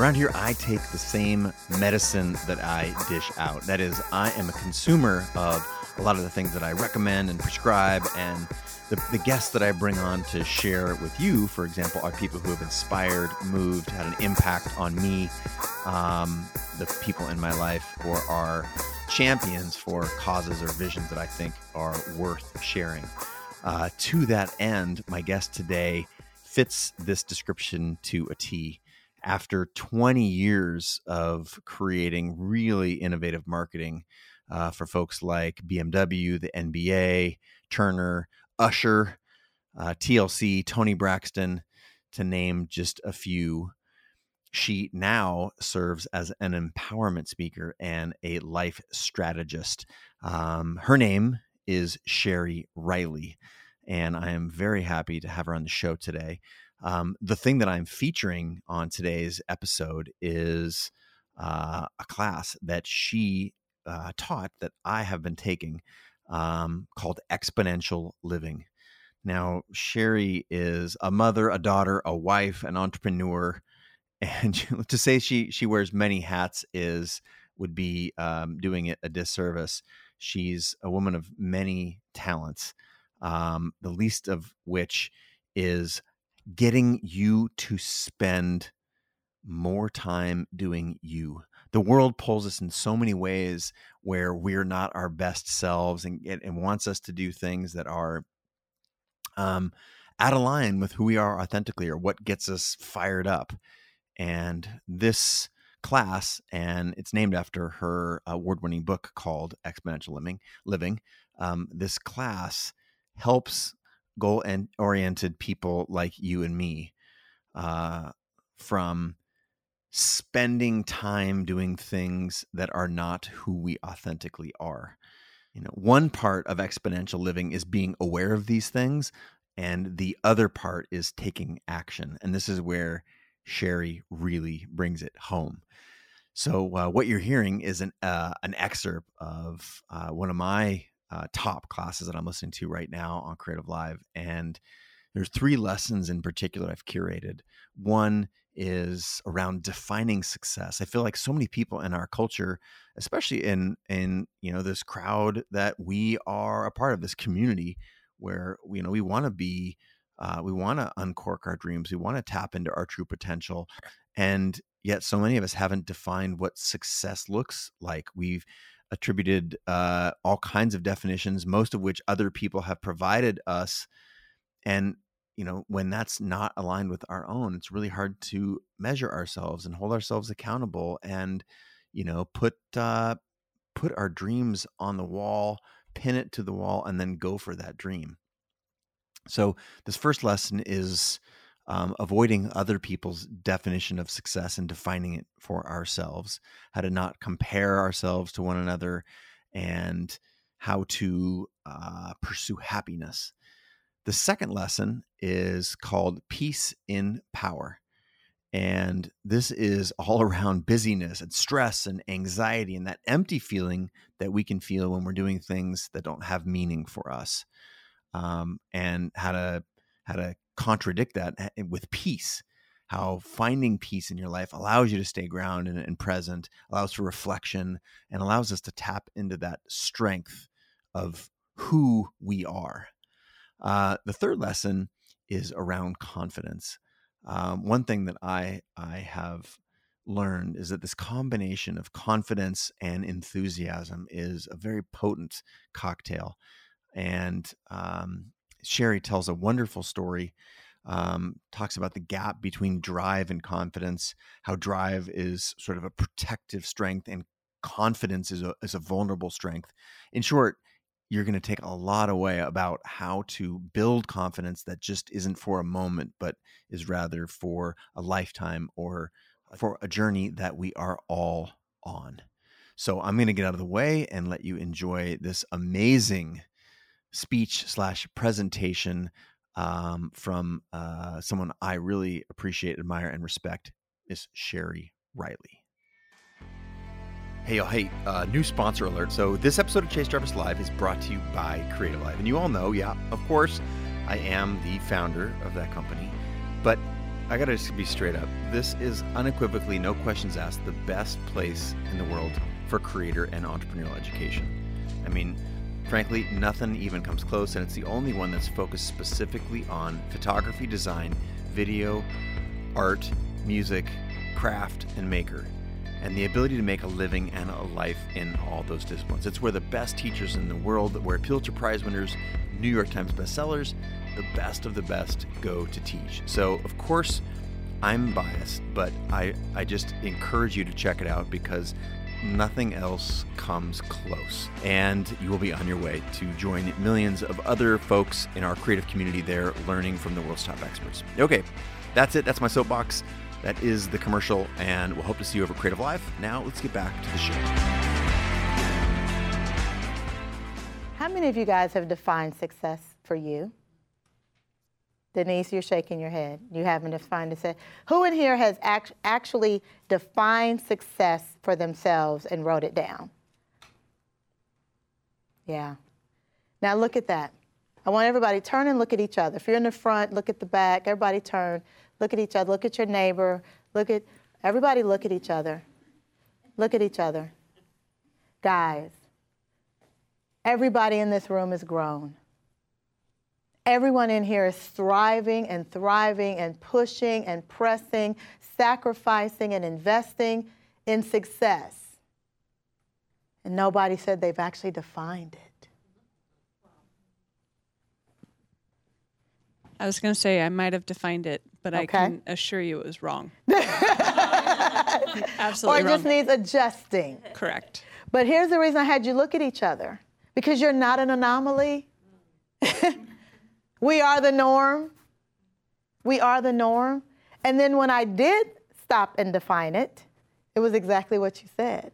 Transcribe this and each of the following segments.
Around here, I take the same medicine that I dish out. That is, I am a consumer of a lot of the things that I recommend and prescribe, and the, the guests that I bring on to share with you, for example, are people who have inspired, moved, had an impact on me, um, the people in my life, or are champions for causes or visions that I think are worth sharing. Uh, to that end, my guest today fits this description to a T. After 20 years of creating really innovative marketing uh, for folks like BMW, the NBA, Turner, Usher, uh, TLC, Toni Braxton, to name just a few, she now serves as an empowerment speaker and a life strategist. Um, her name is Sheri Riley and I am very happy to have her on the show today. Um, the thing that I'm featuring on today's episode is uh, a class that she uh, taught that I have been taking um, called Exponential Living. Now, Sheri is a mother, a daughter, a wife, an entrepreneur, and to say she she wears many hats is would be um, doing it a disservice. She's a woman of many talents um, the least of which is getting you to spend more time doing you. The world pulls us in so many ways where we're not our best selves and, and wants us to do things that are um, out of line with who we are authentically or what gets us fired up. And this class, and it's named after her award winning book called Exponential Living. Living. Um, this class helps goal oriented people like you and me uh, from spending time doing things that are not who we authentically are. You know, one part of exponential living is being aware of these things, and the other part is taking action. And this is where Sheri really brings it home. So, uh, what you're hearing is an uh, an excerpt of uh, one of my uh, top classes that I'm listening to right now on CreativeLive. And there's three lessons in particular I've curated. One is around defining success. I feel like so many people in our culture, especially in in you know this crowd that we are a part of, this community where you know we want to be, uh, we want to uncork our dreams, we want to tap into our true potential, and yet so many of us haven't defined what success looks like. We've attributed uh, all kinds of definitions, most of which other people have provided us. And, you know, when that's not aligned with our own, it's really hard to measure ourselves and hold ourselves accountable and, you know, put, uh, put our dreams on the wall, pin it to the wall, and then go for that dream. So, this first lesson is um, avoiding other people's definition of success and defining it for ourselves, how to not compare ourselves to one another, and how to uh, pursue happiness. The second lesson is called Peace in Power. And this is all around busyness and stress and anxiety and that empty feeling that we can feel when we're doing things that don't have meaning for us. Um, and how to how to contradict that with peace how finding peace in your life allows you to stay grounded and, and, present, allows for reflection, and allows us to tap into that strength of who we are. Uh, the third lesson is around confidence. Um, one thing that I I have learned is that this combination of confidence and enthusiasm is a very potent cocktail, and um, Sheri tells a wonderful story. Um, talks about the gap between drive and confidence, how drive is sort of a protective strength and confidence is a, is a vulnerable strength. In short, you're going to take a lot away about how to build confidence that just isn't for a moment, but is rather for a lifetime or for a journey that we are all on. So I'm going to get out of the way and let you enjoy this amazing speech slash presentation um, from uh, someone I really appreciate, admire, and respect is Sheri Riley. Hey, hey, uh, new sponsor alert. So, this episode of Chase Jarvis Live is brought to you by CreativeLive. And you all know, yeah, of course, I am the founder of that company. But I gotta just be straight up. This is unequivocally, no questions asked, the best place in the world for creator and entrepreneurial education. I mean, frankly, nothing even comes close, and it's the only one that's focused specifically on photography, design, video, art, music, craft, and maker and the ability to make a living and a life in all those disciplines. It's where the best teachers in the world, where Pulitzer Prize winners, New York Times bestsellers, the best of the best go to teach. So, of course, I'm biased, but I, I just encourage you to check it out because nothing else comes close. And you will be on your way to join millions of other folks in our creative community there learning from the world's top experts. Okay, that's it. That's my soapbox. That is the commercial, and we'll hope to see you over CreativeLive. Now, let's get back to the show. How many of you guys have defined success for you? Denise, you're shaking your head. You haven't defined it. Who in here has act- actually defined success for themselves and wrote it down? Yeah. Now look at that. I want everybody turn and look at each other. If you're in the front, look at the back. Everybody turn. Look at each other. Look at your neighbor. Look at everybody. Look at each other. Look at each other. Guys, everybody in this room is grown. Everyone in here is thriving and thriving and pushing and pressing, sacrificing and investing in success. And nobody said they've actually defined it. I was going to say I might have defined it, but okay. I can assure you it was wrong. Absolutely or it wrong. just needs adjusting. Correct. But here's the reason I had you look at each other because you're not an anomaly. we are the norm. We are the norm. And then when I did stop and define it, it was exactly what you said.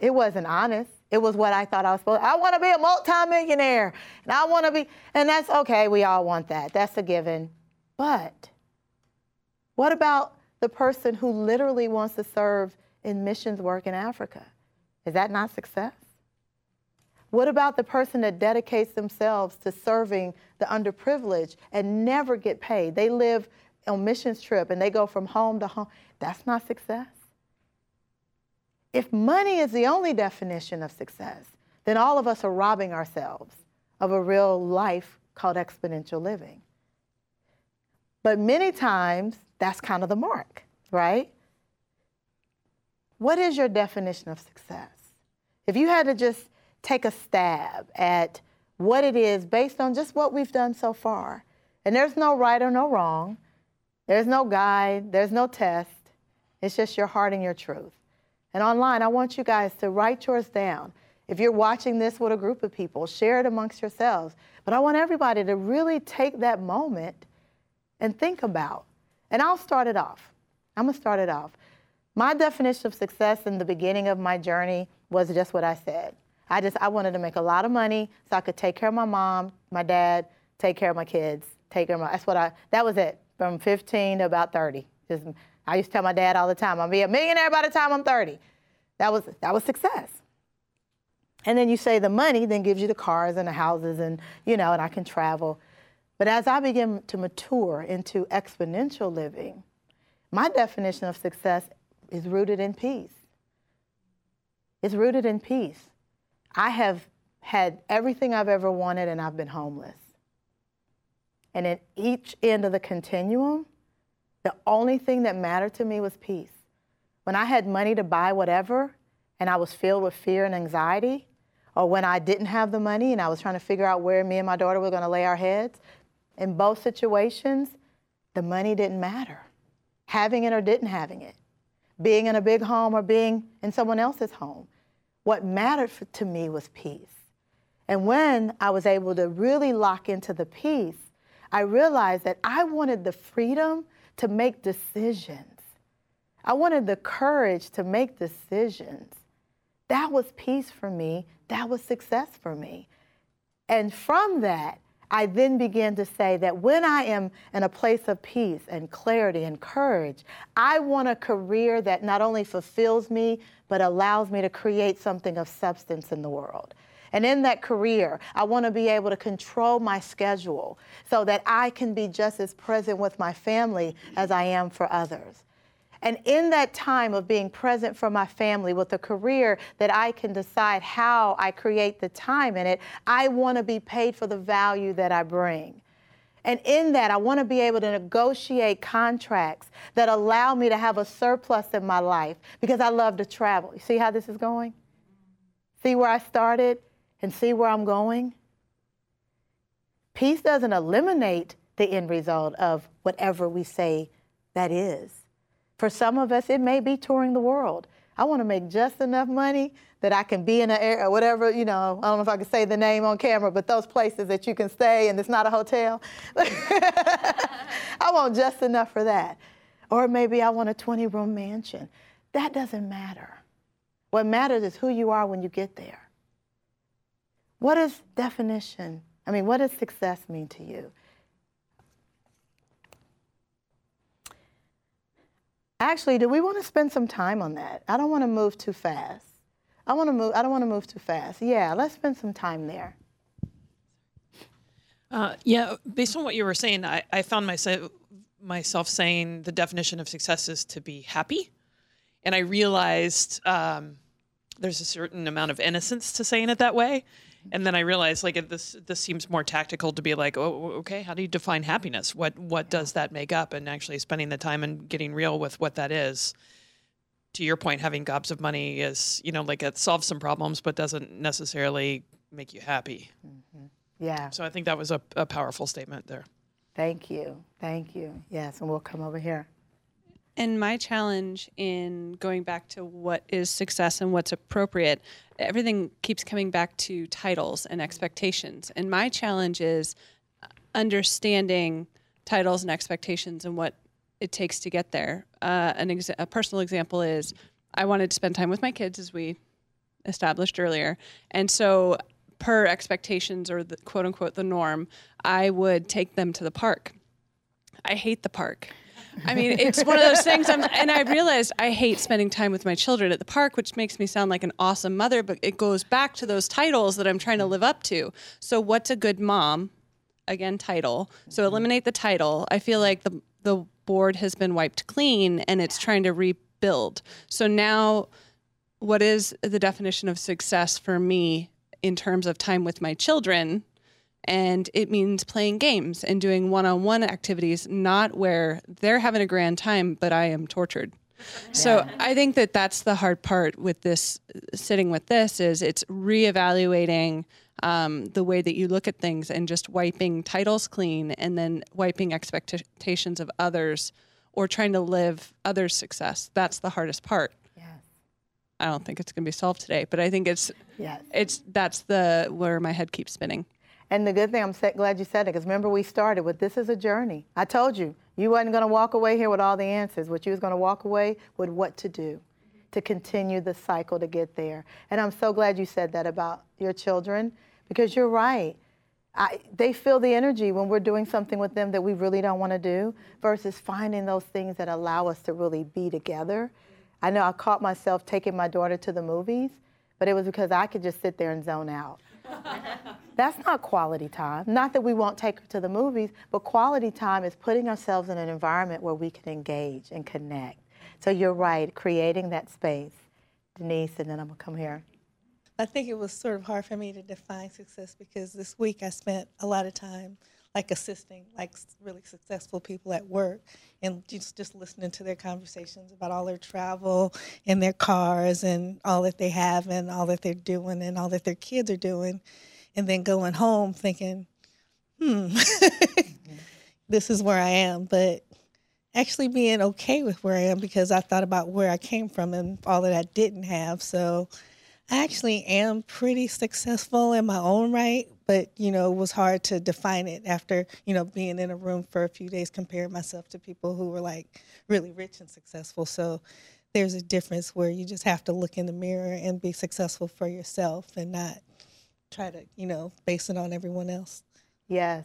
It wasn't honest. It was what I thought I was supposed to. I want to be a multimillionaire. And I want to be, and that's okay. We all want that. That's a given. But what about the person who literally wants to serve in missions work in Africa? Is that not success? What about the person that dedicates themselves to serving the underprivileged and never get paid? They live on missions trip and they go from home to home. That's not success. If money is the only definition of success, then all of us are robbing ourselves of a real life called exponential living. But many times, that's kind of the mark, right? What is your definition of success? If you had to just take a stab at what it is based on just what we've done so far, and there's no right or no wrong, there's no guide, there's no test, it's just your heart and your truth. And online, I want you guys to write yours down. If you're watching this with a group of people, share it amongst yourselves. But I want everybody to really take that moment and think about. And I'll start it off. I'm going to start it off. My definition of success in the beginning of my journey was just what I said. I just I wanted to make a lot of money so I could take care of my mom, my dad, take care of my kids, take care of my that's what I that was it from 15 to about 30. Just I used to tell my dad all the time, I'll be a millionaire by the time I'm 30. That was, that was success. And then you say the money then gives you the cars and the houses and, you know, and I can travel. But as I begin to mature into exponential living, my definition of success is rooted in peace. It's rooted in peace. I have had everything I've ever wanted and I've been homeless. And at each end of the continuum, the only thing that mattered to me was peace. When I had money to buy whatever and I was filled with fear and anxiety, or when I didn't have the money and I was trying to figure out where me and my daughter were going to lay our heads, in both situations, the money didn't matter. Having it or didn't having it. Being in a big home or being in someone else's home. What mattered to me was peace. And when I was able to really lock into the peace, I realized that I wanted the freedom to make decisions. I wanted the courage to make decisions. That was peace for me. That was success for me. And from that, I then began to say that when I am in a place of peace and clarity and courage, I want a career that not only fulfills me, but allows me to create something of substance in the world. And in that career, I want to be able to control my schedule so that I can be just as present with my family as I am for others. And in that time of being present for my family with a career that I can decide how I create the time in it, I want to be paid for the value that I bring. And in that, I want to be able to negotiate contracts that allow me to have a surplus in my life because I love to travel. You see how this is going? See where I started and see where I'm going? Peace doesn't eliminate the end result of whatever we say that is. For some of us, it may be touring the world. I want to make just enough money that I can be in an area, uh, whatever, you know, I don't know if I can say the name on camera, but those places that you can stay and it's not a hotel. I want just enough for that. Or maybe I want a 20 room mansion. That doesn't matter. What matters is who you are when you get there. What is definition? I mean, what does success mean to you? Actually, do we want to spend some time on that? I don't want to move too fast. I want to move. I don't want to move too fast. Yeah, let's spend some time there. Uh, yeah, based on what you were saying, I, I found myself myself saying the definition of success is to be happy, and I realized um, there's a certain amount of innocence to saying it that way and then I realized like this this seems more tactical to be like, oh, okay, how do you define happiness? What what does that make up? And actually spending the time and getting real with what that is. To your point, having gobs of money is you know like it solves some problems, but doesn't necessarily make you happy. Mm-hmm. Yeah. So I think that was a, a powerful statement there. Thank you, thank you. Yes, and we'll come over here. And my challenge in going back to what is success and what's appropriate, everything keeps coming back to titles and expectations. And my challenge is understanding titles and expectations and what it takes to get there. Uh, an a personal example is I wanted to spend time with my kids, as we established earlier. And so, per expectations or the quote unquote the norm, I would take them to the park. I hate the park. I mean, it's one of those things. I'm, and I realized I hate spending time with my children at the park, which makes me sound like an awesome mother, but it goes back to those titles that I'm trying to live up to. So, what's a good mom? Again, title. So, mm-hmm. eliminate the title. I feel like the, the board has been wiped clean and it's trying to rebuild. So, now what is the definition of success for me in terms of time with my children? And it means playing games and doing one-on-one activities not where they're having a grand time but i am tortured yeah. so i think that that's the hard part with this sitting with this is it's reevaluating um, the way that you look at things and just wiping titles clean and then wiping expectations of others or trying to live others success that's the hardest part yes. i don't think it's going to be solved today but i think it's yes. it's that's the where my head keeps spinning and the good thing, I'm glad you said it, because remember we started with this is a journey. I told you, you wasn't going to walk away here with all the answers. What you was going to walk away with what to do to continue the cycle to get there. And I'm so glad you said that about your children, because you're right. I, they feel the energy when we're doing something with them that we really don't want to do versus finding those things that allow us to really be together. I know I caught myself taking my daughter to the movies, but it was because I could just sit there and zone out. That's not quality time. Not that we won't take her to the movies, but quality time is putting ourselves in an environment where we can engage and connect. So you're right, creating that space. Denise, and then I'm going to come here. I think it was sort of hard for me to define success because this week I spent a lot of time like assisting like really successful people at work and just just listening to their conversations about all their travel and their cars and all that they have and all that they're doing and all that their kids are doing and then going home thinking hmm this is where I am but actually being okay with where I am because I thought about where I came from and all that I didn't have. So I actually am pretty successful in my own right, but you know, it was hard to define it after, you know, being in a room for a few days comparing myself to people who were like really rich and successful. So there's a difference where you just have to look in the mirror and be successful for yourself and not try to, you know, base it on everyone else. Yes.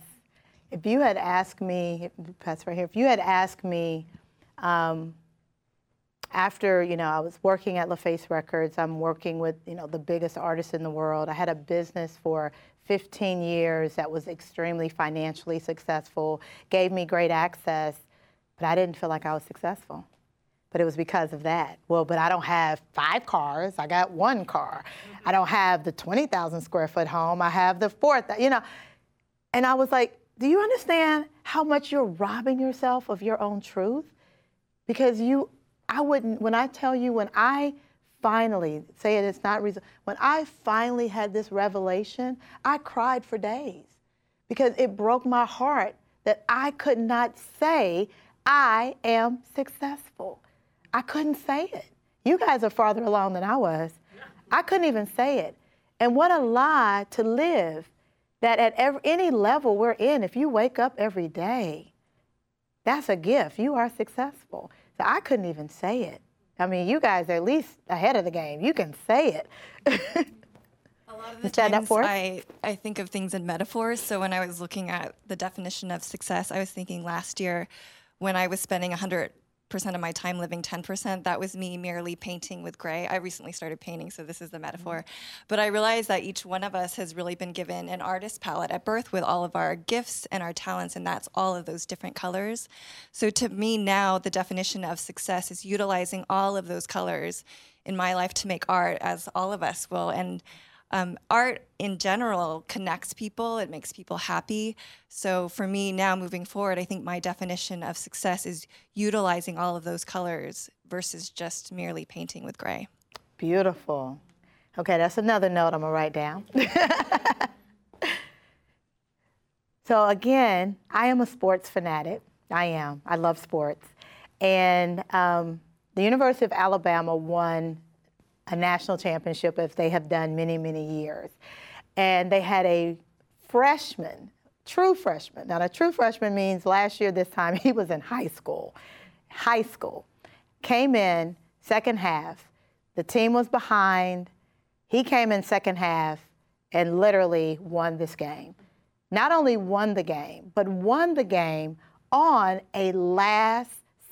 If you had asked me, pass right here, if you had asked me um, after you know I was working at LaFace Records, I'm working with you know the biggest artists in the world. I had a business for 15 years that was extremely financially successful, gave me great access, but I didn't feel like I was successful. But it was because of that. Well, but I don't have five cars. I got one car. I don't have the 20,000 square foot home. I have the fourth. You know, and I was like, do you understand how much you're robbing yourself of your own truth? Because you, I wouldn't, when I tell you, when I finally, say it, it's not reason, when I finally had this revelation, I cried for days because it broke my heart that I could not say, I am successful. I couldn't say it. You guys are farther along than I was. I couldn't even say it. And what a lie to live that at every, any level we're in, if you wake up every day, that's a gift. You are successful. So I couldn't even say it. I mean, you guys are at least ahead of the game. You can say it. A lot of the times I, I think of things in metaphors. So when I was looking at the definition of success, I was thinking last year when I was spending 100 percent of my time living 10% that was me merely painting with gray. I recently started painting so this is the metaphor. Mm-hmm. but i realized that each one of us has really been given an artist palette at birth with all of our gifts and our talents and that's all of those different colors. So to me now the definition of success is utilizing all of those colors in my life to make art as all of us will. And um, art in general connects people, it makes people happy. So for me now moving forward, I think my definition of success is utilizing all of those colors versus just merely painting with gray. Beautiful. Okay, that's another note I'm gonna write down. so again, I am a sports fanatic. I am. I love sports. And um, the University of Alabama won a national championship if they have done many, many years. And they had a freshman, true freshman. Now, a true freshman means last year, this time, he was in high school. High school. Came in second half. The team was behind. He came in second half and literally won this game. Not only won the game, but won the game on a last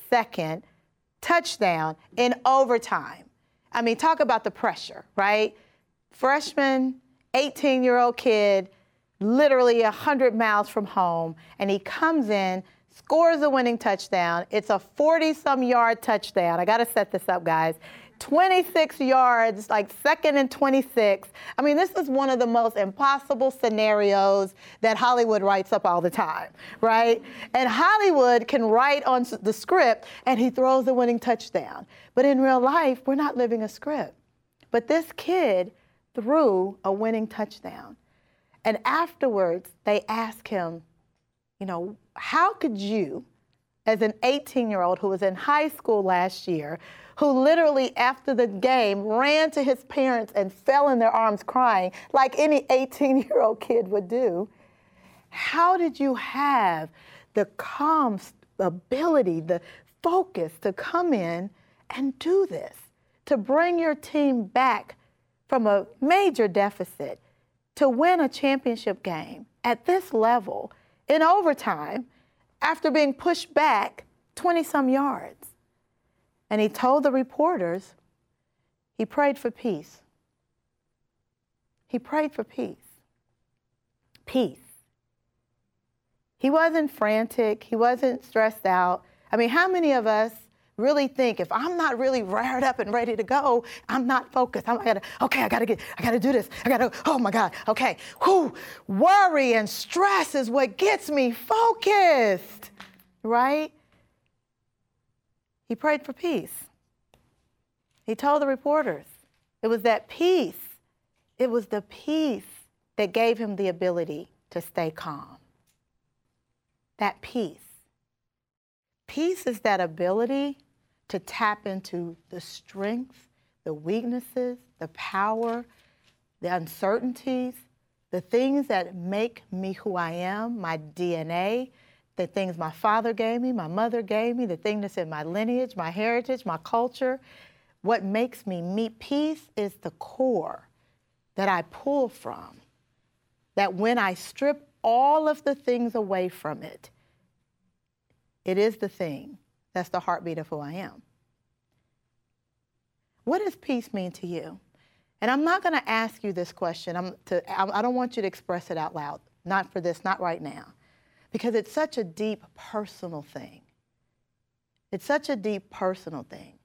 second touchdown in overtime. I mean, talk about the pressure, right? Freshman, 18 year old kid, literally 100 miles from home, and he comes in, scores a winning touchdown. It's a 40 some yard touchdown. I got to set this up, guys. 26 yards, like second and 26. I mean, this is one of the most impossible scenarios that Hollywood writes up all the time, right? And Hollywood can write on the script and he throws the winning touchdown. But in real life, we're not living a script. But this kid threw a winning touchdown. And afterwards, they ask him, you know, how could you, as an 18 year old who was in high school last year, who literally, after the game, ran to his parents and fell in their arms crying, like any 18 year old kid would do. How did you have the calm ability, the focus to come in and do this, to bring your team back from a major deficit to win a championship game at this level in overtime after being pushed back 20 some yards? And he told the reporters he prayed for peace. He prayed for peace. Peace. He wasn't frantic, he wasn't stressed out. I mean, how many of us really think if I'm not really wired up and ready to go, I'm not focused. I'm, I gotta, okay, I gotta get, I gotta do this. I gotta, oh my God, okay. Whew. Worry and stress is what gets me focused, right? He prayed for peace. He told the reporters it was that peace, it was the peace that gave him the ability to stay calm. That peace. Peace is that ability to tap into the strength, the weaknesses, the power, the uncertainties, the things that make me who I am, my DNA, the things my father gave me, my mother gave me, the thing that's in my lineage, my heritage, my culture. What makes me me peace is the core that I pull from. That when I strip all of the things away from it, it is the thing that's the heartbeat of who I am. What does peace mean to you? And I'm not going to ask you this question. I'm to, I don't want you to express it out loud. Not for this, not right now. Because it's such a deep personal thing. It's such a deep personal thing.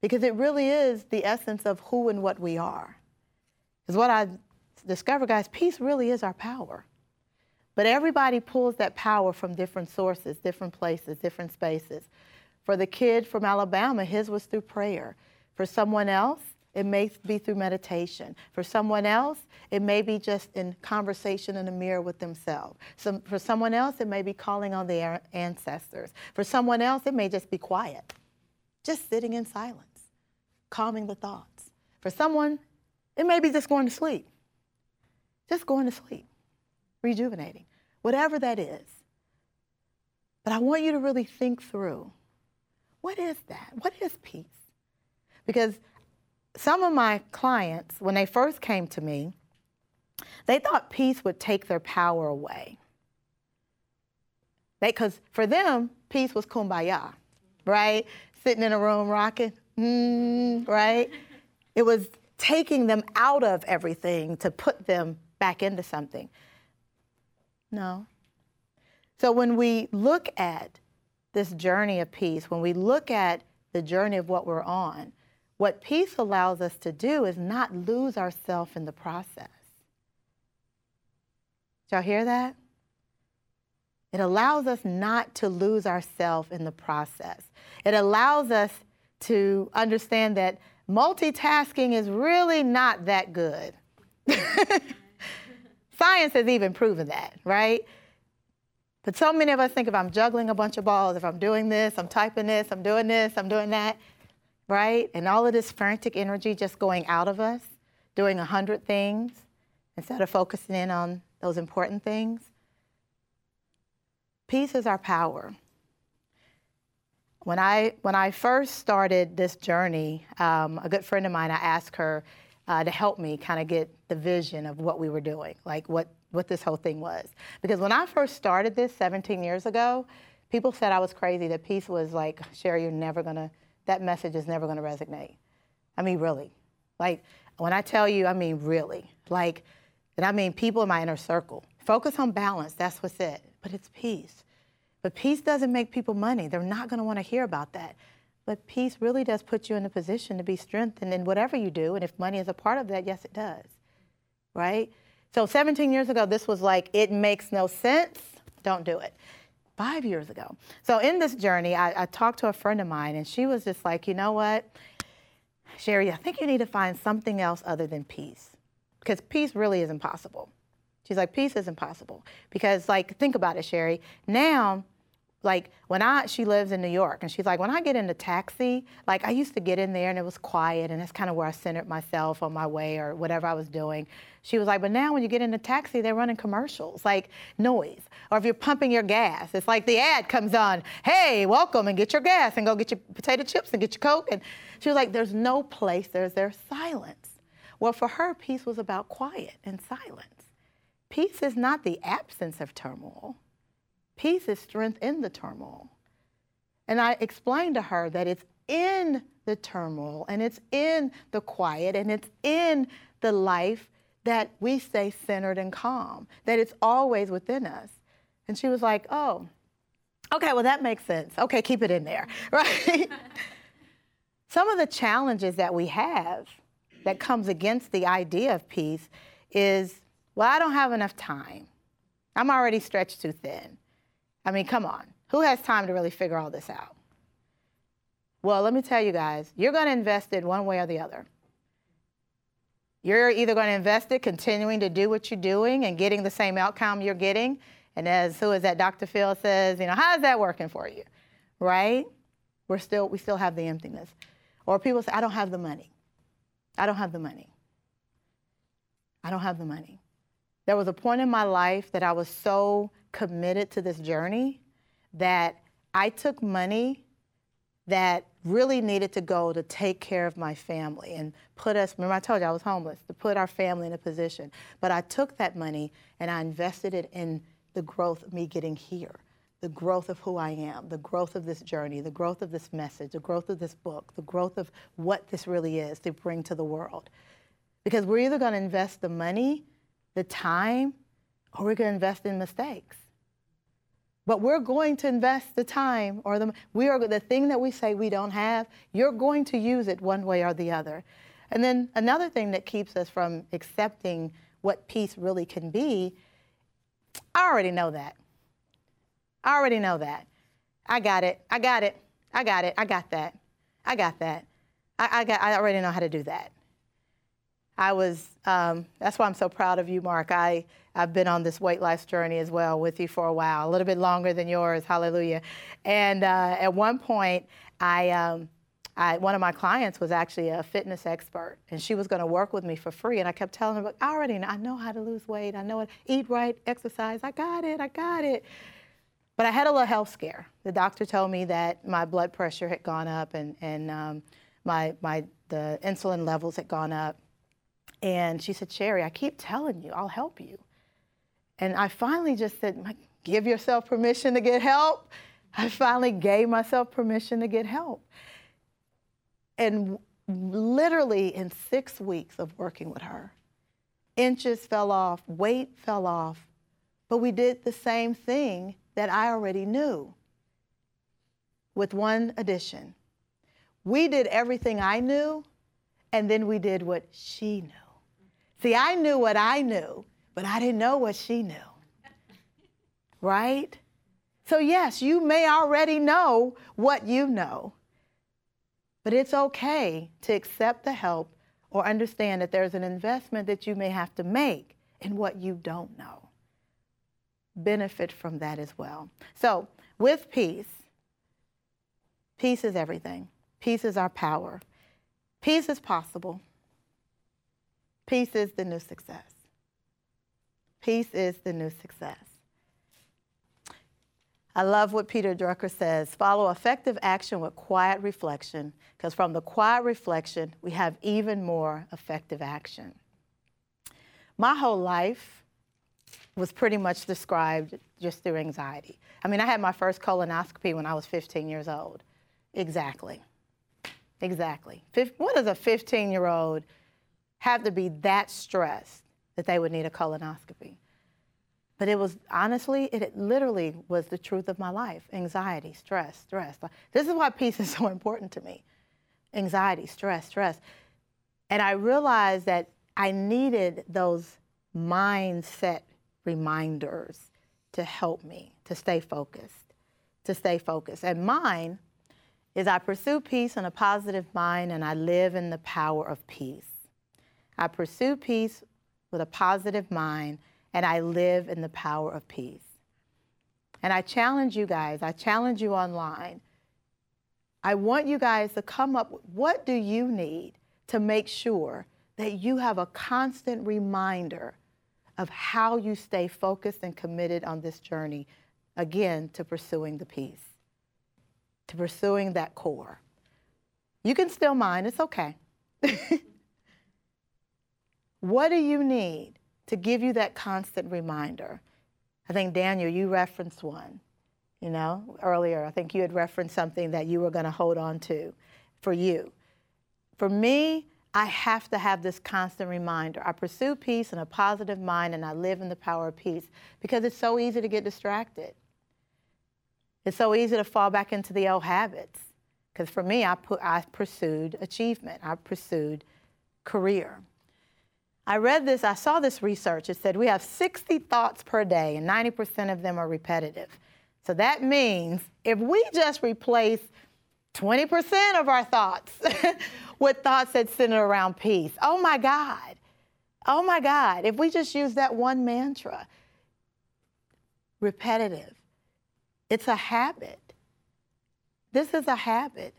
Because it really is the essence of who and what we are. Because what I discovered, guys, peace really is our power. But everybody pulls that power from different sources, different places, different spaces. For the kid from Alabama, his was through prayer. For someone else, it may be through meditation. For someone else, it may be just in conversation in the mirror with themselves. Some, for someone else, it may be calling on their ancestors. For someone else, it may just be quiet, just sitting in silence, calming the thoughts. For someone, it may be just going to sleep, just going to sleep, rejuvenating, whatever that is. But I want you to really think through what is that? What is peace? Because some of my clients, when they first came to me, they thought peace would take their power away. Because for them, peace was kumbaya, right? Sitting in a room rocking, mm, right? It was taking them out of everything to put them back into something. No. So when we look at this journey of peace, when we look at the journey of what we're on, what peace allows us to do is not lose ourselves in the process. Y'all hear that? It allows us not to lose ourselves in the process. It allows us to understand that multitasking is really not that good. Science has even proven that, right? But so many of us think if I'm juggling a bunch of balls, if I'm doing this, I'm typing this, I'm doing this, I'm doing that, right? And all of this frantic energy just going out of us, doing a hundred things instead of focusing in on those important things. Peace is our power. When I, when I first started this journey, um, a good friend of mine, I asked her uh, to help me kind of get the vision of what we were doing, like what, what this whole thing was. Because when I first started this 17 years ago, people said I was crazy, that peace was like, Sheri, you're never gonna that message is never to resonate. I mean, really. Like, when I tell you, I mean, really. Like, and I mean people in my inner circle. Focus on balance, that's what's it. But it's peace. But peace doesn't make people money. They're not want to hear about that. But peace really does put you in a position to be strengthened in whatever you do. And if money is a part of that, yes, it does. Right? So 17 years ago, this was like, it makes no sense. Don't do it five years ago. So in this journey, I, I, talked to a friend of mine, and she was just like, you know what, Sheri, I think you need to find something else other than peace, because peace really is impossible. She's like, peace is impossible because, like, think about it, Sheri. Now like when I she lives in New York and she's like when I get in the taxi like I used to get in there and it was quiet and that's kind of where I centered myself on my way or whatever I was doing. She was like but now when you get in the taxi they're running commercials like noise or if you're pumping your gas it's like the ad comes on hey welcome and get your gas and go get your potato chips and get your coke and she was like there's no place there's there's silence. Well for her peace was about quiet and silence. Peace is not the absence of turmoil. Peace is strength in the turmoil. And I explained to her that it's in the turmoil and it's in the quiet and it's in the life that we stay centered and calm, that it's always within us. And she was like, oh, okay, well, that makes sense. Okay, keep it in there, right? Some of the challenges that we have that comes against the idea of peace is, well, I don't have enough time. I'm already stretched too thin. I mean, come on. Who has time to really figure all this out? Well, let me tell you guys, you're going to invest it one way or the other. You're either going to invest it continuing to do what you're doing and getting the same outcome you're getting. And as who is that Dr. Phil says, you know, how's that working for you? Right? We're still we still have the emptiness. Or people say, I don't have the money. I don't have the money. I don't have the money. There was a point in my life that I was so committed to this journey that I took money that really needed to go to take care of my family and put us, remember I told you I was homeless, to put our family in a position. But I took that money and I invested it in the growth of me getting here. the growth of who I am, the growth of this journey, the growth of this message, the growth of this book, the growth of what this really is to bring to the world. Because we're either going to invest the money, the time, or we're going to invest in mistakes. But we're going to invest the time or the we are the thing that we say we don't have, you're going to use it one way or the other. And then another thing that keeps us from accepting what peace really can be, I already know that. I already know that. I got it. I got it. I got it. I got that. I got that. I, I got I already know how to do that. I was, um, that's why I'm so proud of you, Mark. I, I've been on this weight loss journey as well with you for a while, a little bit longer than yours, hallelujah. And uh, at one point, I, um, I, one of my clients was actually a fitness expert, and she was going to work with me for free. And I kept telling her, I already know, I know how to lose weight. I know it. eat right, exercise. I got it. I got it. But I had a little health scare. The doctor told me that my blood pressure had gone up and, and um, my, my, the insulin levels had gone up. And she said, Sheri, I keep telling you, I'll help you. And I finally just said, give yourself permission to get help. I finally gave myself permission to get help. And literally in six weeks of working with her, inches fell off, weight fell off, but we did the same thing that I already knew with one addition. We did everything I knew, and then we did what she knew. See, I knew what I knew, but I didn't know what she knew. Right? So, yes, you may already know what you know, but it's okay to accept the help or understand that there's an investment that you may have to make in what you don't know. Benefit from that as well. So, with peace, peace is everything. Peace is our power. Peace is possible. Peace is the new success. Peace is the new success. I love what Peter Drucker says follow effective action with quiet reflection, because from the quiet reflection, we have even more effective action. My whole life was pretty much described just through anxiety. I mean, I had my first colonoscopy when I was 15 years old. Exactly. Exactly. What does a 15 year old have to be that stressed that they would need a colonoscopy. But it was honestly, it literally was the truth of my life anxiety, stress, stress. This is why peace is so important to me anxiety, stress, stress. And I realized that I needed those mindset reminders to help me to stay focused, to stay focused. And mine is I pursue peace in a positive mind and I live in the power of peace. I pursue peace with a positive mind, and I live in the power of peace. And I challenge you guys, I challenge you online. I want you guys to come up with what do you need to make sure that you have a constant reminder of how you stay focused and committed on this journey, again, to pursuing the peace, to pursuing that core. You can still mine, it's okay. What do you need to give you that constant reminder? I think, Daniel, you referenced one, you know, earlier. I think you had referenced something that you were going to hold on to for you. For me, I have to have this constant reminder. I pursue peace and a positive mind and I live in the power of peace because it's so easy to get distracted. It's so easy to fall back into the old habits. Because for me, I, put, I pursued achievement, I pursued career. I read this, I saw this research. It said we have 60 thoughts per day, and 90% of them are repetitive. So that means if we just replace 20% of our thoughts with thoughts that center around peace, oh my God, oh my God, if we just use that one mantra, repetitive, it's a habit. This is a habit.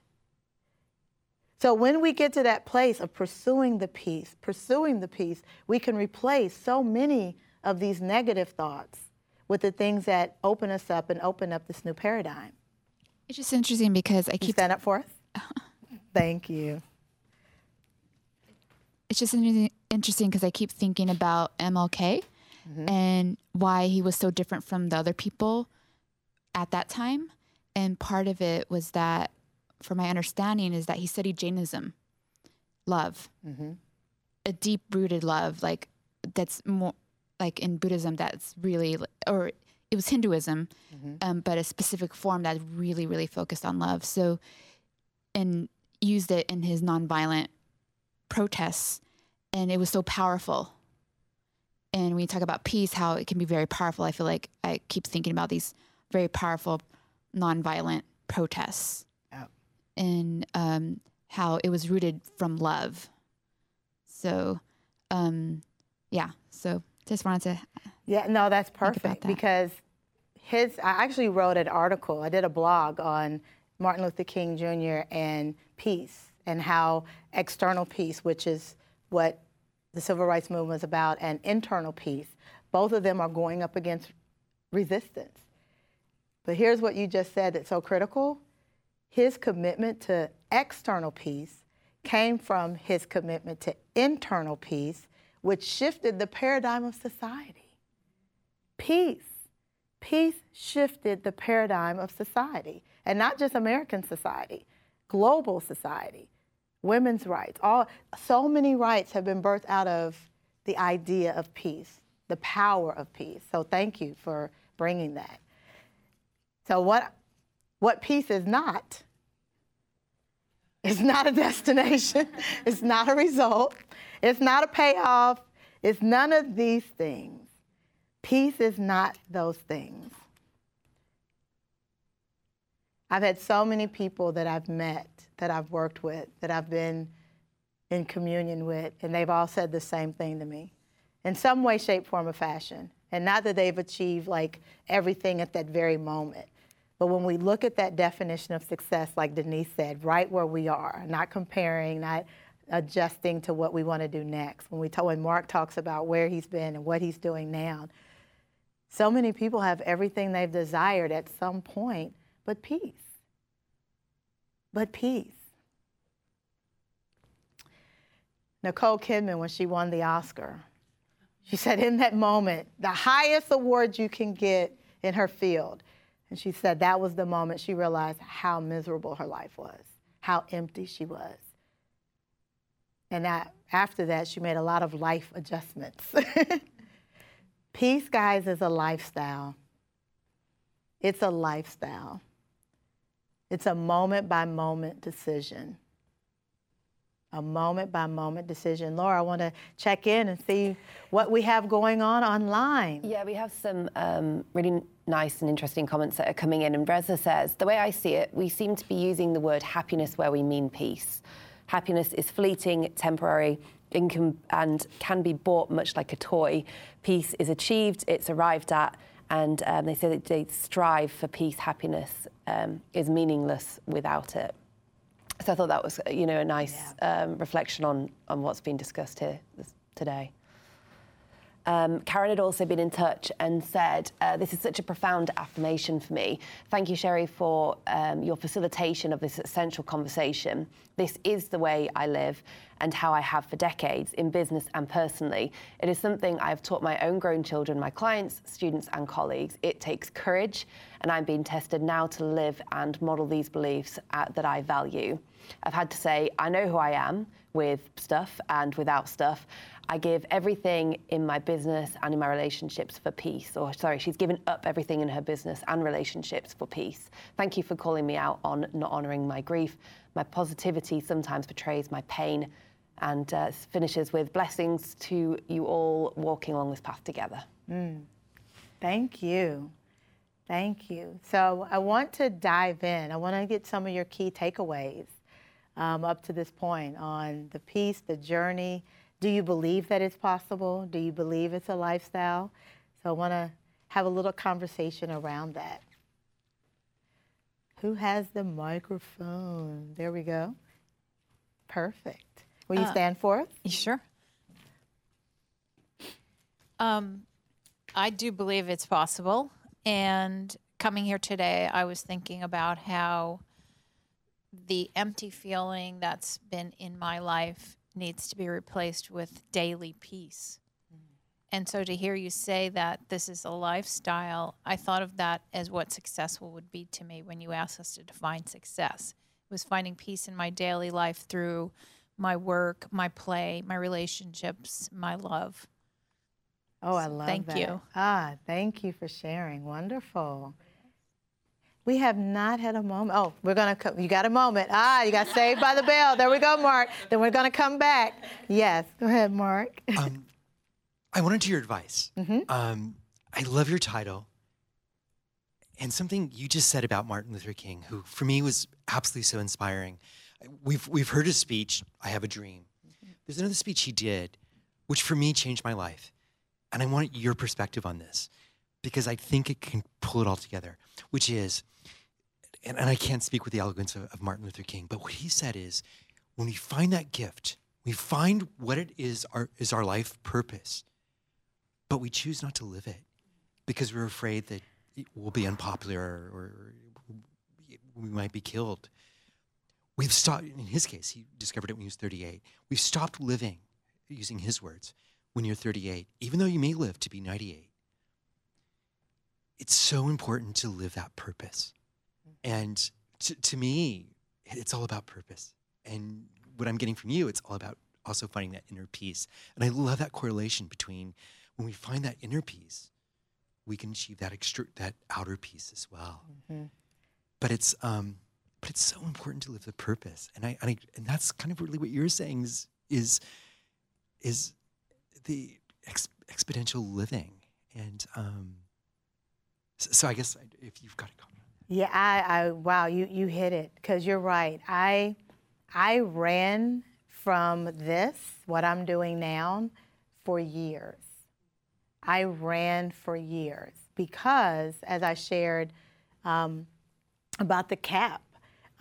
So when we get to that place of pursuing the peace, pursuing the peace, we can replace so many of these negative thoughts with the things that open us up and open up this new paradigm. It's just interesting because I keep stand up for us. Thank you. It's just interesting because I keep thinking about MLK mm-hmm. and why he was so different from the other people at that time. And part of it was that, for my understanding, is that he studied Jainism, love, mm-hmm. a deep rooted love, like that's more like in Buddhism, that's really, or it was Hinduism, mm-hmm. um, but a specific form that really, really focused on love. So, and used it in his nonviolent protests, and it was so powerful. And when you talk about peace, how it can be very powerful, I feel like I keep thinking about these very powerful nonviolent protests, and um, how it was rooted from love. So, um, yeah. So just wanted to. Yeah, no, that's perfect that. because his. I actually wrote an article. I did a blog on Martin Luther King Jr. and peace and how external peace, which is what the civil rights movement was about, and internal peace, both of them are going up against resistance. But here's what you just said that's so critical. His commitment to external peace came from his commitment to internal peace, which shifted the paradigm of society. Peace. Peace shifted the paradigm of society, and not just American society, global society. Women's rights, all so many rights have been birthed out of the idea of peace, the power of peace. So thank you for bringing that. So what what peace is not it's not a destination. it's not a result. It's not a payoff. It's none of these things. Peace is not those things. I've had so many people that I've met, that I've worked with, that I've been in communion with, and they've all said the same thing to me in some way, shape, form, or fashion. And not that they've achieved like everything at that very moment, but when we look at that definition of success, like Denise said, right where we are, not comparing, not adjusting to what we want to do next. When we talk, when Mark talks about where he's been and what he's doing now, so many people have everything they've desired at some point, but peace. But peace. Nicole Kidman, when she won the Oscar, she said, in that moment, the highest award you can get in her field and she said that was the moment she realized how miserable her life was, how empty she was. And that, after that, she made a lot of life adjustments. Peace, guys, is a lifestyle. It's a lifestyle. It's a moment by moment decision a moment by moment decision. Laura, I want to check in and see what we have going on online. Yeah, we have some um, really nice and interesting comments that are coming in. And Reza says, the way I see it, we seem to be using the word happiness where we mean peace. Happiness is fleeting, temporary, income and can be bought much like a toy. Peace is achieved, it's arrived at, and um, they say that they strive for peace. Happiness um, is meaningless without it. So I thought that was, you know, a nice yeah. um, reflection on, on what's been discussed here this, today. Um, Karen had also been in touch and said, uh, This is such a profound affirmation for me. Thank you, Sheri, for um, your facilitation of this essential conversation. This is the way I live and how I have for decades in business and personally. It is something I have taught my own grown children, my clients, students, and colleagues. It takes courage, and I'm being tested now to live and model these beliefs uh, that I value. I've had to say, I know who I am with stuff and without stuff. I give everything in my business and in my relationships for peace. Or, sorry, she's given up everything in her business and relationships for peace. Thank you for calling me out on not honouring my grief. My positivity sometimes betrays my pain. And uh, finishes with blessings to you all walking along this path together. Mm. Thank you. Thank you. So I want to dive in. I want to get some of your key takeaways um, up to this point on the peace, the journey. Do you believe that it's possible? Do you believe it's a lifestyle? So I want to have a little conversation around that. Who has the microphone? There we go. Perfect. Will you uh, stand for us? Sure. Um, I do believe it's possible. And coming here today, I was thinking about how the empty feeling that's been in my life needs to be replaced with daily peace. Mm. And so to hear you say that this is a lifestyle, I thought of that as what successful would be to me when you asked us to define success. It was finding peace in my daily life through my work, my play, my relationships, my love. Oh, I love thank that. you. Ah, thank you for sharing. Wonderful. We have not had a moment. Oh, we're gonna. Co- you got a moment. Ah, you got saved by the bell. There we go, Mark. Then we're gonna come back. Yes, go ahead, Mark. um, I wanted to your advice. Mm-hmm. Um, I love your title, and something you just said about Martin Luther King, who for me was absolutely so inspiring. We've we've heard his speech. I have a dream. There's another speech he did, which for me changed my life, and I want your perspective on this because I think it can pull it all together. Which is, and, and I can't speak with the eloquence of, of Martin Luther King, but what he said is, when we find that gift, we find what it is our is our life purpose, but we choose not to live it because we're afraid that it will be unpopular or, or we might be killed. We've stopped. In his case, he discovered it when he was 38. We've stopped living, using his words, when you're 38, even though you may live to be 98 it's so important to live that purpose. And to, to me, it's all about purpose. And what I'm getting from you, it's all about also finding that inner peace. And I love that correlation between when we find that inner peace, we can achieve that extra, that outer peace as well. Mm-hmm. But it's um, but it's so important to live the purpose. And I, and I and that's kind of really what you're saying is is is the ex- exponential living and um, so I guess if you've got a comment. Yeah, I, I wow, you you hit it because you're right. I I ran from this, what I'm doing now, for years. I ran for years because, as I shared um, about the cap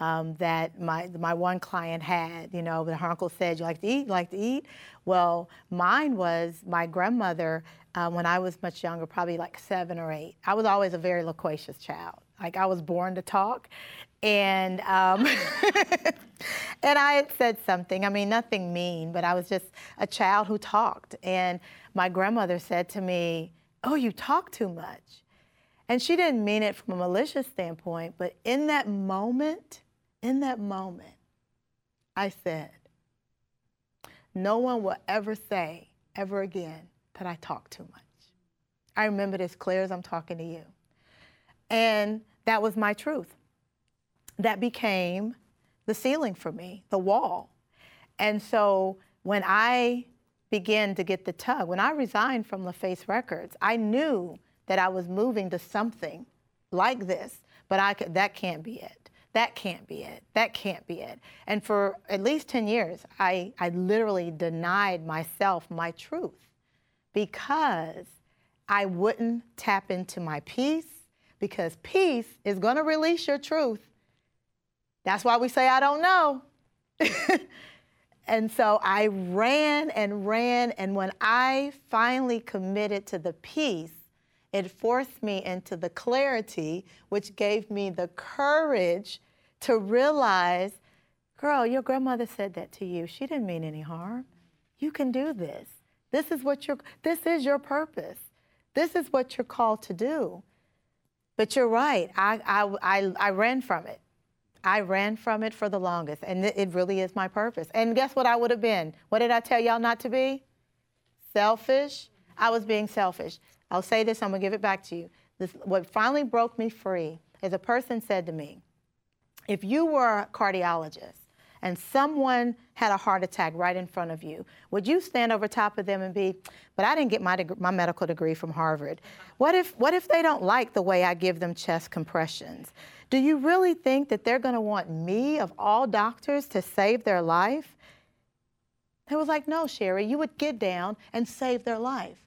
um, that my my one client had, you know, her uncle said, "You like to eat? You like to eat?" Well, mine was my grandmother uh, when I was much younger, probably like seven or eight. I was always a very loquacious child. Like I was born to talk, and um, and I had said something. I mean, nothing mean, but I was just a child who talked. And my grandmother said to me, "Oh, you talk too much," and she didn't mean it from a malicious standpoint, but in that moment, in that moment, I said, "No one will ever say ever again." that I talk too much. I remember it as clear as I'm talking to you. And that was my truth. That became the ceiling for me, the wall. And so when I began to get the tug, when I resigned from LaFace Records, I knew that I was moving to something like this, but I could, that can't be it. That can't be it. That can't be it. And for at least 10 years, I, I literally denied myself my truth because I wouldn't tap into my peace because peace is going to release your truth. That's why we say, I don't know. and so I ran and ran. And when I finally committed to the peace, it forced me into the clarity, which gave me the courage to realize girl, your grandmother said that to you. She didn't mean any harm. You can do this. This is what you're, this is your purpose. This is what you're called to do. But you're right. I, I, I, I ran from it. I ran from it for the longest, and it really is my purpose. And guess what I would have been? What did I tell y'all not to be? Selfish. I was being selfish. I'll say this, I'm gonna give it back to you. This, what finally broke me free is a person said to me, if you were a cardiologist and someone had a heart attack right in front of you, would you stand over top of them and be, but I didn't get my, deg- my medical degree from Harvard. What if, what if they don't like the way I give them chest compressions? Do you really think that they're going to want me, of all doctors, to save their life? They was like, no, Sheri, you would get down and save their life.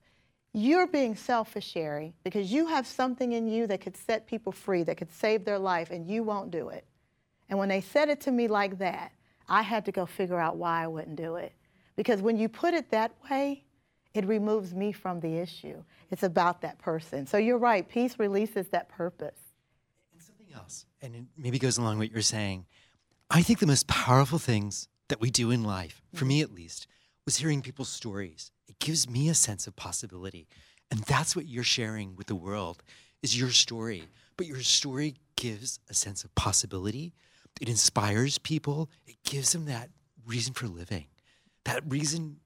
You're being selfish, Sheri, because you have something in you that could set people free, that could save their life, and you won't do it. And when they said it to me like that, I had to go figure out why I wouldn't do it. Because when you put it that way, it removes me from the issue. It's about that person. So you're right, peace releases that purpose. And something else, and it maybe goes along with what you're saying. I think the most powerful things that we do in life, for mm-hmm. me at least, was hearing people's stories it gives me a sense of possibility. And that's what you're sharing with the world is your story. But your story gives a sense of possibility. It inspires people. It gives them that reason for living, that reason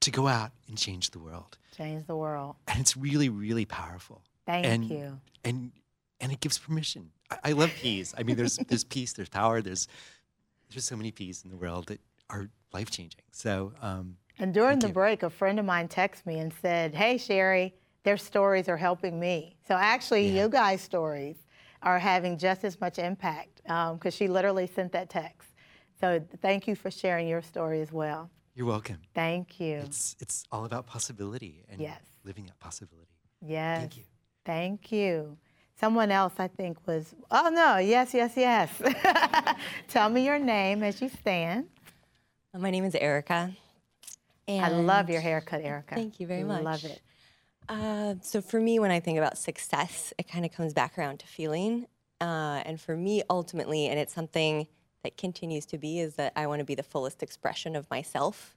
to go out and change the world. Change the world. And it's really, really powerful. Thank and, you. And and it gives permission. I, I love peace. I mean, there's there's peace, there's power, there's there's so many peace in the world that are life changing. So. Um, and during the you. break, a friend of mine texted me and said, "Hey, Sheri, their stories are helping me." So actually, yeah. you guys' stories are having just as much impact because um, she literally sent that text. So thank you for sharing your story as well. You're welcome. Thank you. It's it's all about possibility and yes. living that possibility. Yes. Thank you. Thank you. Someone else I think was oh no, yes, yes, yes. Tell me your name as you stand. My name is Erica. I love your haircut, Erica. Thank you very much. Love it. Uh, so for me, when I think about success, it kind of comes back around to feeling. Uh, and for me, ultimately, and it's something that continues to be is that I want to be the fullest expression of myself.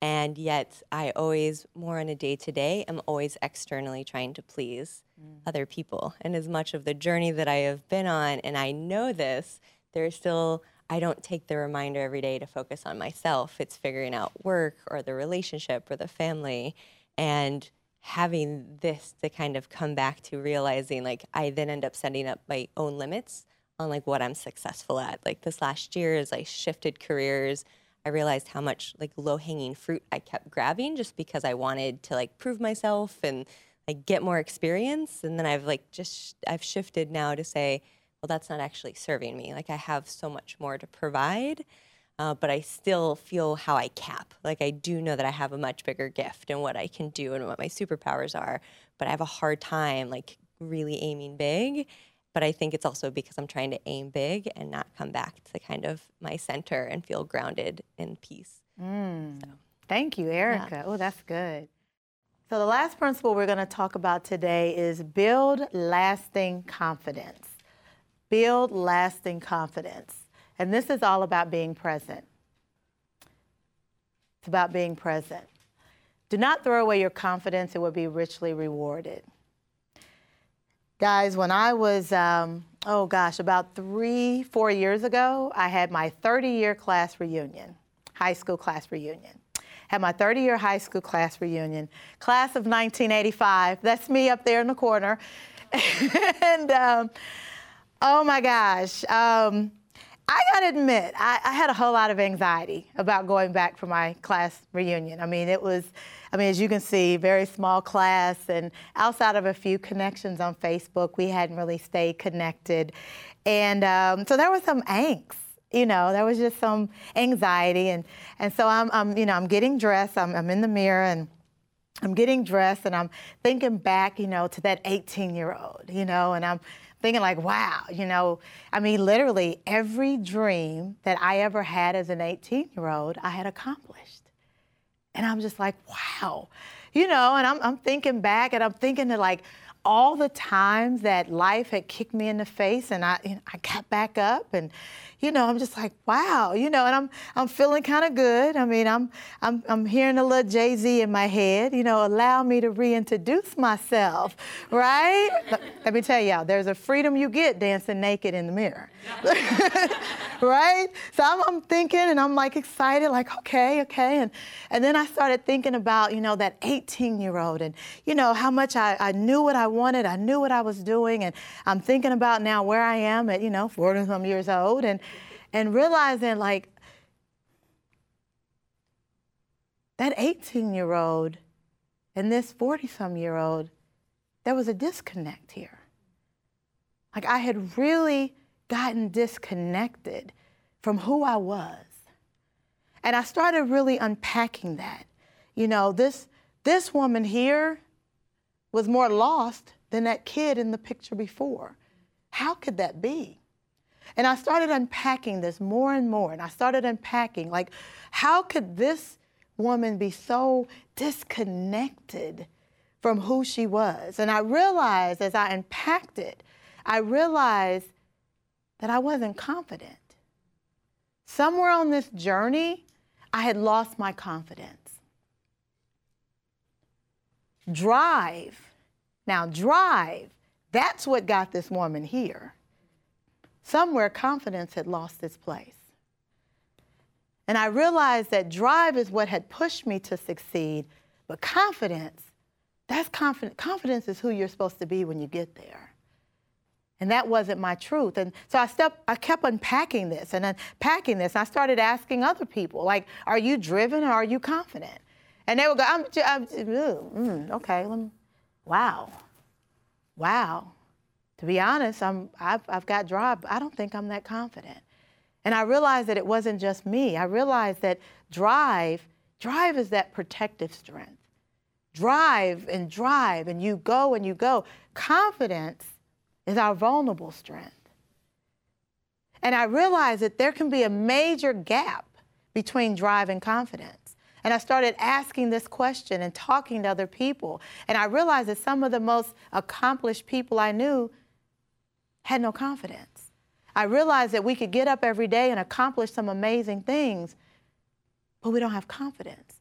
And yet, I always, more on a day to day, am always externally trying to please mm. other people. And as much of the journey that I have been on, and I know this, there's still, I don't take the reminder every day to focus on myself. It's figuring out work or the relationship or the family. And having this to kind of come back to realizing, like, I then end up setting up my own limits on like what I'm successful at. Like this last year, as I shifted careers, I realized how much like low hanging fruit I kept grabbing just because I wanted to like prove myself and like get more experience. And then I've like just I've shifted now to say, well, that's not actually serving me. Like I have so much more to provide. Uh, but I still feel how I cap. Like I do know that I have a much bigger gift and what I can do and what my superpowers are, but I have a hard time like really aiming big but I think it's also because I'm trying to aim big and not come back to kind of my center and feel grounded in peace. Mm. So. Thank you, Erica. Yeah. Oh, that's good. So, the last principle we're going to talk about today is build lasting confidence. Build lasting confidence. And this is all about being present. It's about being present. Do not throw away your confidence, it will be richly rewarded. Guys, when I was, um, oh gosh, about three, four years ago, I had my 30 year class reunion, high school class reunion. Had my 30 year high school class reunion, class of 1985. That's me up there in the corner. and um, oh my gosh. Um, I gotta admit, I, I, had a whole lot of anxiety about going back for my class reunion. I mean, it was, I mean, as you can see, very small class, and outside of a few connections on Facebook, we hadn't really stayed connected. And um, so there was some angst. You know, there was just some anxiety, and and so I'm, I'm you know, I'm getting dressed. I'm, I'm in the mirror, and I'm getting dressed, and I'm thinking back, you know, to that 18 year old, you know, and I'm thinking like, wow, you know, I mean, literally every dream that I ever had as an 18 year old, I had accomplished. And I'm just like, wow, you know, and I'm, I'm thinking back and I'm thinking that like all the times that life had kicked me in the face and I, you know, I got back up and, you know, I'm just like, wow, you know, and I'm I'm feeling kind of good. I mean, I'm I'm I'm hearing a little Jay Z in my head. You know, allow me to reintroduce myself, right? Let me tell y'all, there's a freedom you get dancing naked in the mirror, right? So I'm, I'm thinking and I'm like excited, like okay, okay, and and then I started thinking about you know that 18 year old and you know how much I, I knew what I wanted, I knew what I was doing, and I'm thinking about now where I am at you know 40 some years old and and realizing like that 18 year old and this 40 some year old, there was a disconnect here. Like I had really gotten disconnected from who I was. And I started really unpacking that. You know, this, this woman here was more lost than that kid in the picture before. How could that be? And I started unpacking this more and more. And I started unpacking, like, how could this woman be so disconnected from who she was? And I realized as I unpacked it, I realized that I wasn't confident. Somewhere on this journey, I had lost my confidence. Drive. Now, drive, that's what got this woman here. Somewhere confidence had lost its place. And I realized that drive is what had pushed me to succeed, but confidence, that's confidence. Confidence is who you're supposed to be when you get there. And that wasn't my truth. And so I stepped, I kept unpacking this and unpacking this. And I started asking other people, like, are you driven or are you confident? And they would go, I'm, I'm mm, okay, wow, wow. To be honest, I'm, I've, I've got drive. I don't think I'm that confident. And I realized that it wasn't just me. I realized that drive, drive is that protective strength. Drive and drive, and you go and you go. Confidence is our vulnerable strength. And I realized that there can be a major gap between drive and confidence. And I started asking this question and talking to other people. And I realized that some of the most accomplished people I knew had no confidence. I realized that we could get up every day and accomplish some amazing things, but we don't have confidence.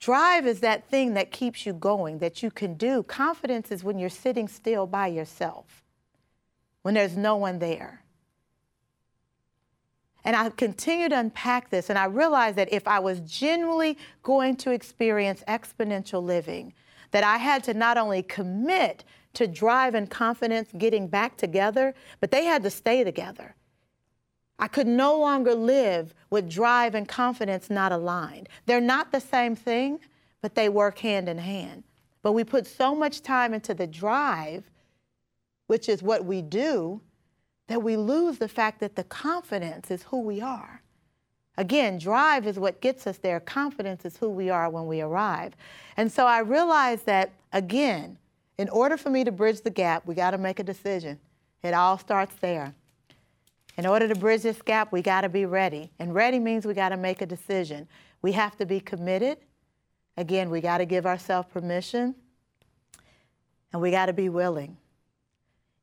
Drive is that thing that keeps you going, that you can do. Confidence is when you're sitting still by yourself when there's no one there. And I continued to unpack this, and I realized that if I was genuinely going to experience exponential living, that I had to not only commit to drive and confidence getting back together, but they had to stay together. I could no longer live with drive and confidence not aligned. They're not the same thing, but they work hand in hand. But we put so much time into the drive which is what we do, that we lose the fact that the confidence is who we are. Again, drive is what gets us there. Confidence is who we are when we arrive. And so I realized that, again, in order for me to bridge the gap, we got to make a decision. It all starts there. In order to bridge this gap, we got to be ready. And ready means we got to make a decision. We have to be committed. Again, we got to give ourselves permission. And we got to be willing.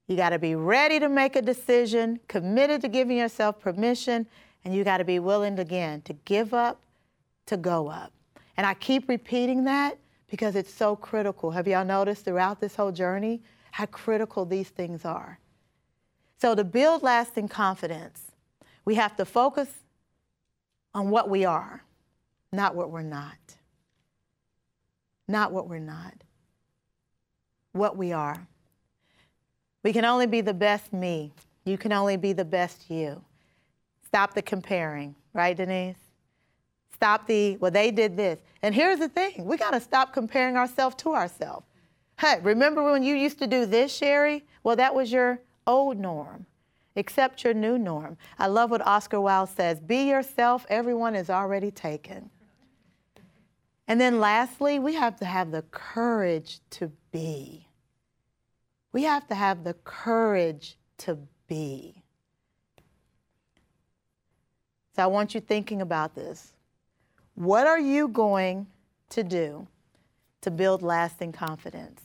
You got to be ready to make a decision, committed to giving yourself permission, and you got to be willing again to give up, to go up. And I keep repeating that because it's so critical. Have y'all noticed throughout this whole journey how critical these things are? So, to build lasting confidence, we have to focus on what we are, not what we're not. Not what we're not. What we are. We can only be the best me. You can only be the best you. Stop the comparing, right, Denise? Stop the, well, they did this. And here's the thing we got to stop comparing ourselves to ourselves. Hey, remember when you used to do this, Sheri? Well, that was your old norm. Accept your new norm. I love what Oscar Wilde says be yourself, everyone is already taken. And then lastly, we have to have the courage to be. We have to have the courage to be. So I want you thinking about this. What are you going to do to build lasting confidence?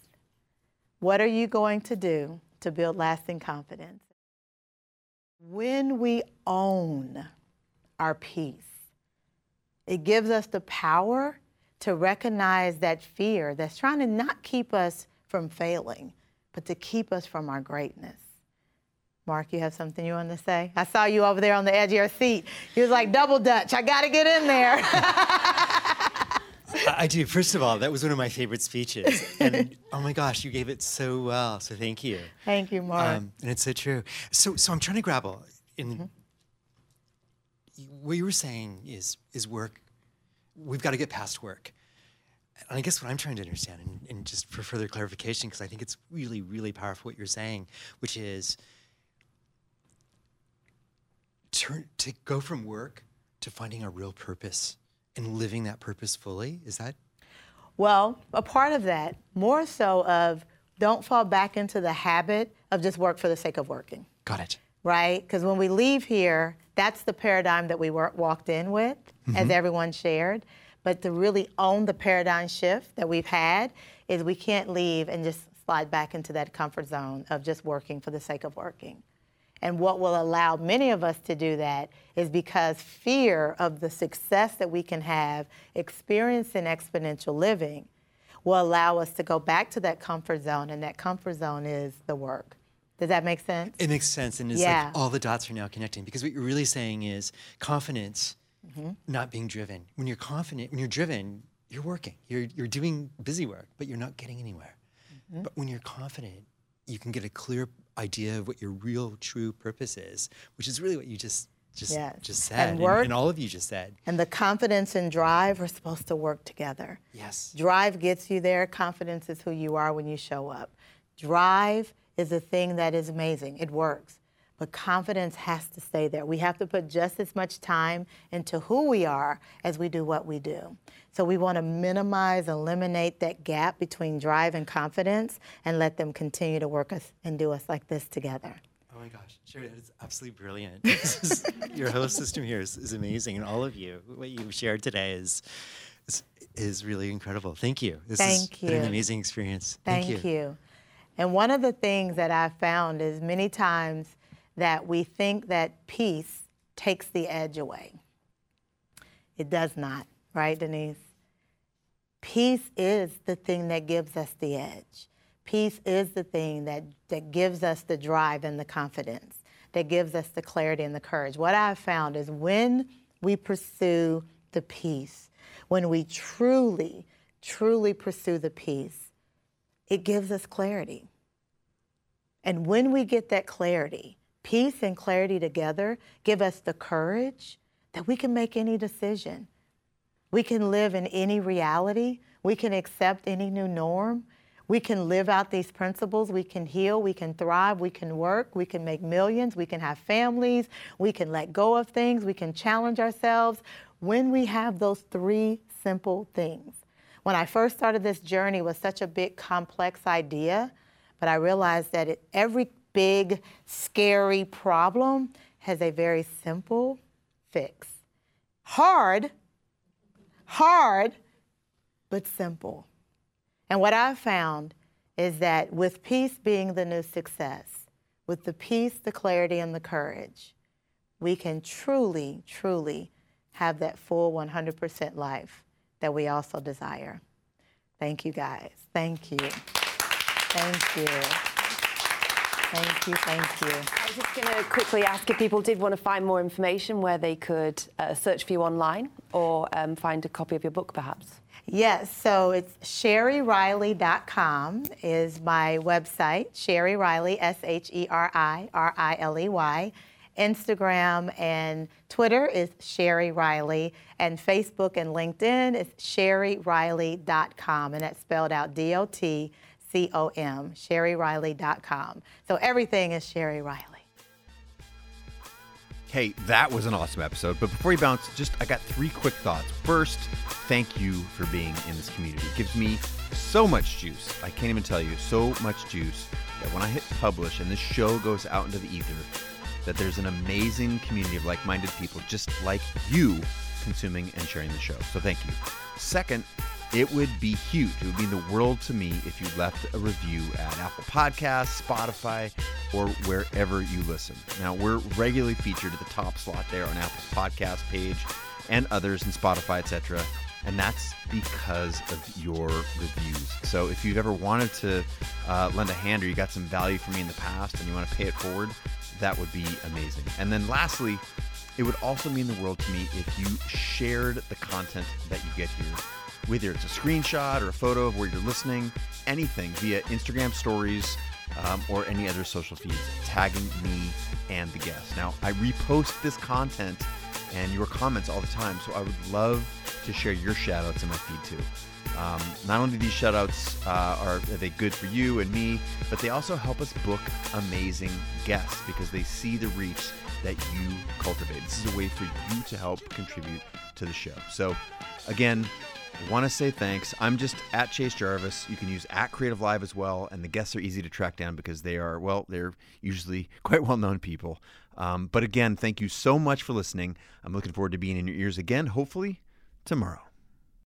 What are you going to do to build lasting confidence? When we own our peace, it gives us the power to recognize that fear that's trying to not keep us from failing, but to keep us from our greatness. Mark, you have something you want to say? I saw you over there on the edge of your seat. You was like double dutch. I got to get in there. I do. First of all, that was one of my favorite speeches, and oh my gosh, you gave it so well. So thank you. Thank you, Mark. Um, and it's so true. So, so I'm trying to grapple in mm-hmm. what you were saying is is work. We've got to get past work and I guess what I'm trying to understand, and, and just for further clarification, because I think it's really, really powerful what you're saying, which is turn, to go from work to finding a real purpose and living that purpose fully. Is that? Well, a part of that, more so of don't fall back into the habit of just work for the sake of working. Got it. Right? Because when we leave here, that's the paradigm that we walked in with, mm-hmm. as everyone shared. But to really own the paradigm shift that we've had is we can't leave and just slide back into that comfort zone of just working for the sake of working. And what will allow many of us to do that is because fear of the success that we can have experiencing exponential living will allow us to go back to that comfort zone, and that comfort zone is the work. Does that make sense? It makes sense, and it's Yeah. like all the dots are now connecting because what you're really saying is confidence, Mm-hmm. not being driven. When you're confident, when you're driven, you're working. You're you're doing busy work, but you're not getting anywhere. Mm-hmm. But when you're confident, you can get a clear idea of what your real, true purpose is, which is really what you just just Yes. just said, and, work- and all of you just said. And the confidence and drive are supposed to work together. Yes. Drive gets you there. Confidence is who you are when you show up. Drive is a thing that is amazing. It works. But confidence has to stay there. We have to put just as much time into who we are as we do what we do. So we want to minimize, eliminate that gap between drive and confidence and let them continue to work us and do us like this together. Oh my gosh, Sheri, that is absolutely brilliant. Is- your host system here is, is amazing, and all of you, what you've shared today is is, is really incredible. Thank you. This Thank has been an amazing experience. Thank, you. And one of the things that I've found is many times that we think that peace takes the edge away. It does not, right, Denise? Peace is the thing that gives us the edge. Peace is the thing that, that gives us the drive and the confidence, that gives us the clarity and the courage. What I've found is when we pursue the peace, when we truly, truly pursue the peace, it gives us clarity. And when we get that clarity, peace and clarity together give us the courage that we can make any decision. We can live in any reality. We can accept any new norm. We can live out these principles. We can heal. We can thrive. We can work. We can make millions. We can have families. We can let go of things. We can challenge ourselves when we have those three simple things. When I first started this journey was such a big complex idea, but I realized that it, every big scary problem has a very simple fix. Hard, hard, but simple. And what I've found is that with peace being the new success, with the peace, the clarity, and the courage, we can truly, truly have that full 100% life that we also desire. Thank you, guys. Thank you. Thank you. Thank you. Thank you. I was just going to quickly ask if people did want to find more information where they could uh, search for you online or um, find a copy of your book, perhaps. Yes, so it's sheririley.com is my website. Sheri Riley, S H E R I R I L E Y. Instagram and Twitter is Sheri Riley, and Facebook and LinkedIn is sheririley.com, and that's spelled out D O T C O M, sheririley.com. So everything is Sheri Riley. Hey, that was an awesome episode. But before you bounce, just I got three quick thoughts. First, thank you for being in this community. It gives me so much juice. I can't even tell you, so much juice that when I hit publish and this show goes out into the ether, that there's an amazing community of like-minded people just like you consuming and sharing the show. So thank you. Second, it would be huge. It would mean the world to me if you left a review at Apple Podcasts, Spotify, or wherever you listen. Now, we're regularly featured at the top slot there on Apple Podcast page and others in Spotify, etc. And that's because of your reviews. So if you've ever wanted to uh, lend a hand or you got some value from me in the past and you want to pay it forward, that would be amazing. And then lastly, it would also mean the world to me if you shared the content that you get here whether it's a screenshot or a photo of where you're listening, anything via Instagram stories um, or any other social feeds, tagging me and the guest. Now, I repost this content and your comments all the time, so I would love to share your shout outs in my feed too. Um, not only these shout outs uh, are, are they good for you and me, but they also help us book amazing guests because they see the reach that you cultivate. This is a way for you to help contribute to the show. So, again, Want to say thanks. I'm just at Chase Jarvis. You can use at CreativeLive as well, and the guests are easy to track down because they are, well, they're usually quite well known people. Um, but again, thank you so much for listening. I'm looking forward to being in your ears again, hopefully tomorrow.